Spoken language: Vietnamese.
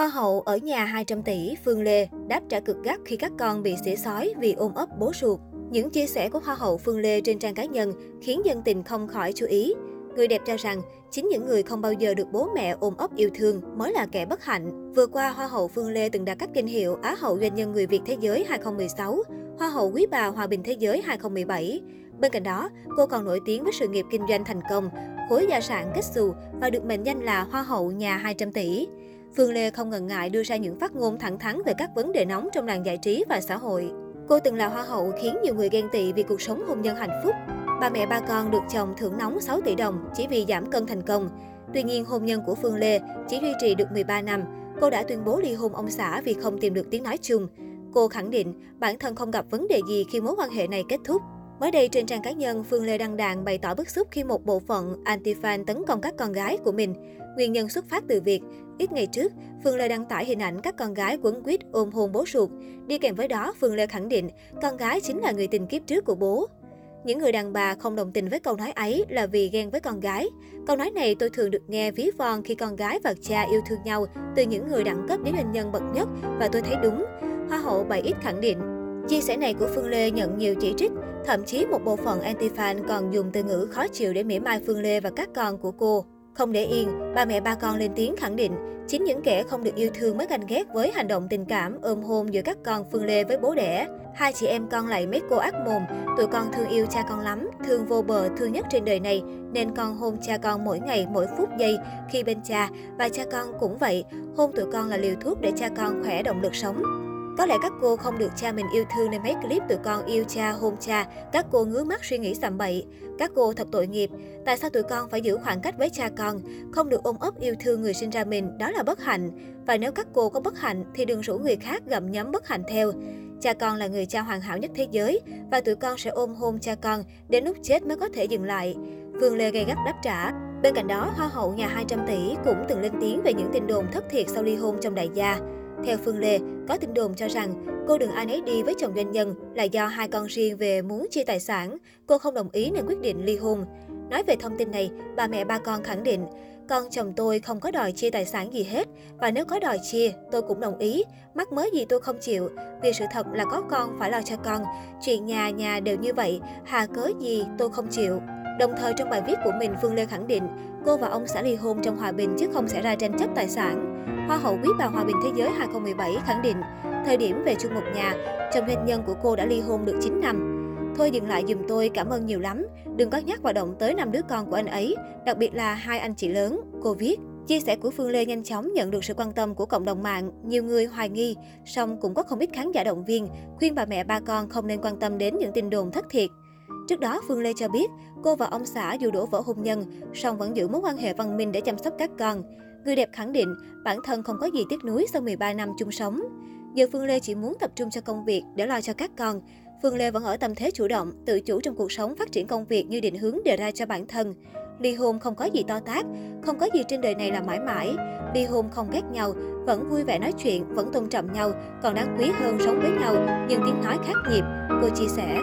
Hoa hậu ở nhà 200 tỷ, Phương Lê đáp trả cực gắt khi các con bị xỉa sói vì ôm ấp bố ruột. Những chia sẻ của Hoa hậu Phương Lê trên trang cá nhân khiến dân tình không khỏi chú ý. Người đẹp cho rằng, chính những người không bao giờ được bố mẹ ôm ấp yêu thương mới là kẻ bất hạnh. Vừa qua, Hoa hậu Phương Lê từng đạt các danh hiệu Á hậu doanh nhân người Việt Thế giới 2016, Hoa hậu Quý bà Hòa bình Thế giới 2017. Bên cạnh đó, cô còn nổi tiếng với sự nghiệp kinh doanh thành công, khối gia sản kết xù và được mệnh danh là Hoa hậu nhà 200 tỷ. Phương Lê không ngần ngại đưa ra những phát ngôn thẳng thắn về các vấn đề nóng trong làng giải trí và xã hội. Cô từng là hoa hậu khiến nhiều người ghen tị vì cuộc sống hôn nhân hạnh phúc. Ba mẹ ba con được chồng thưởng nóng 6 tỷ đồng chỉ vì giảm cân thành công. Tuy nhiên, hôn nhân của Phương Lê chỉ duy trì được 13 năm. Cô đã tuyên bố ly hôn ông xã vì không tìm được tiếng nói chung. Cô khẳng định bản thân không gặp vấn đề gì khi mối quan hệ này kết thúc. Mới đây trên trang cá nhân, Phương Lê đăng đàn bày tỏ bức xúc khi một bộ phận anti-fan tấn công các con gái của mình. Nguyên nhân xuất phát từ việc, ít ngày trước, Phương Lê đăng tải hình ảnh các con gái quấn quýt ôm hôn bố ruột. Đi kèm với đó, Phương Lê khẳng định con gái chính là người tình kiếp trước của bố. Những người đàn bà không đồng tình với câu nói ấy là vì ghen với con gái. Câu nói này tôi thường được nghe ví von khi con gái và cha yêu thương nhau từ những người đẳng cấp đến hình nhân bậc nhất và tôi thấy đúng. Hoa hậu 7X khẳng định, Chia sẻ này của Phương Lê nhận nhiều chỉ trích, thậm chí một bộ phận anti-fan còn dùng từ ngữ khó chịu để mỉa mai Phương Lê và các con của cô. Không để yên, ba mẹ ba con lên tiếng khẳng định, chính những kẻ không được yêu thương mới ganh ghét với hành động tình cảm ôm hôn giữa các con Phương Lê với bố đẻ. Hai chị em con lại mấy cô ác mồm, tụi con thương yêu cha con lắm, thương vô bờ, thương nhất trên đời này, nên con hôn cha con mỗi ngày, mỗi phút giây khi bên cha, và cha con cũng vậy, hôn tụi con là liều thuốc để cha con khỏe động lực sống. Có lẽ các cô không được cha mình yêu thương nên mấy clip tụi con yêu cha, hôn cha, các cô ngứa mắt suy nghĩ sầm bậy. Các cô thật tội nghiệp, tại sao tụi con phải giữ khoảng cách với cha con, không được ôm ấp yêu thương người sinh ra mình, đó là bất hạnh. Và nếu các cô có bất hạnh thì đừng rủ người khác gặm nhấm bất hạnh theo. Cha con là người cha hoàn hảo nhất thế giới và tụi con sẽ ôm hôn cha con đến lúc chết mới có thể dừng lại. Phương Lê gây gắt đáp trả. Bên cạnh đó, Hoa hậu nhà 200 tỷ cũng từng lên tiếng về những tin đồn thất thiệt sau ly hôn trong đại gia. Theo Phương Lê, có tin đồn cho rằng cô đừng ai nấy đi với chồng doanh nhân là do hai con riêng về muốn chia tài sản. Cô không đồng ý nên quyết định ly hôn. Nói về thông tin này, bà mẹ ba con khẳng định, con chồng tôi không có đòi chia tài sản gì hết và nếu có đòi chia, tôi cũng đồng ý. Mắc mới gì tôi không chịu, vì sự thật là có con phải lo cho con. Chuyện nhà nhà đều như vậy, hà cớ gì tôi không chịu. Đồng thời trong bài viết của mình, Phương Lê khẳng định cô và ông sẽ ly hôn trong hòa bình chứ không xảy ra tranh chấp tài sản. Hoa hậu quý bà Hòa bình Thế giới 2017 khẳng định, thời điểm về chung một nhà, chồng hôn nhân của cô đã ly hôn được 9 năm. Thôi dừng lại dùm tôi, cảm ơn nhiều lắm. Đừng có nhắc vào động tới năm đứa con của anh ấy, đặc biệt là hai anh chị lớn, cô viết. Chia sẻ của Phương Lê nhanh chóng nhận được sự quan tâm của cộng đồng mạng. Nhiều người hoài nghi, song cũng có không ít khán giả động viên, khuyên bà mẹ ba con không nên quan tâm đến những tin đồn thất thiệt. Trước đó, Phương Lê cho biết, cô và ông xã dù đổ vỡ hôn nhân, song vẫn giữ mối quan hệ văn minh để chăm sóc các con. Người đẹp khẳng định bản thân không có gì tiếc nuối sau 13 năm chung sống. Giờ Phương Lê chỉ muốn tập trung cho công việc để lo cho các con. Phương Lê vẫn ở tâm thế chủ động, tự chủ trong cuộc sống phát triển công việc như định hướng đề ra cho bản thân. Ly hôn không có gì to tác, không có gì trên đời này là mãi mãi. Ly hôn không ghét nhau, vẫn vui vẻ nói chuyện, vẫn tôn trọng nhau, còn đáng quý hơn sống với nhau, nhưng tiếng nói khác nhịp, cô chia sẻ.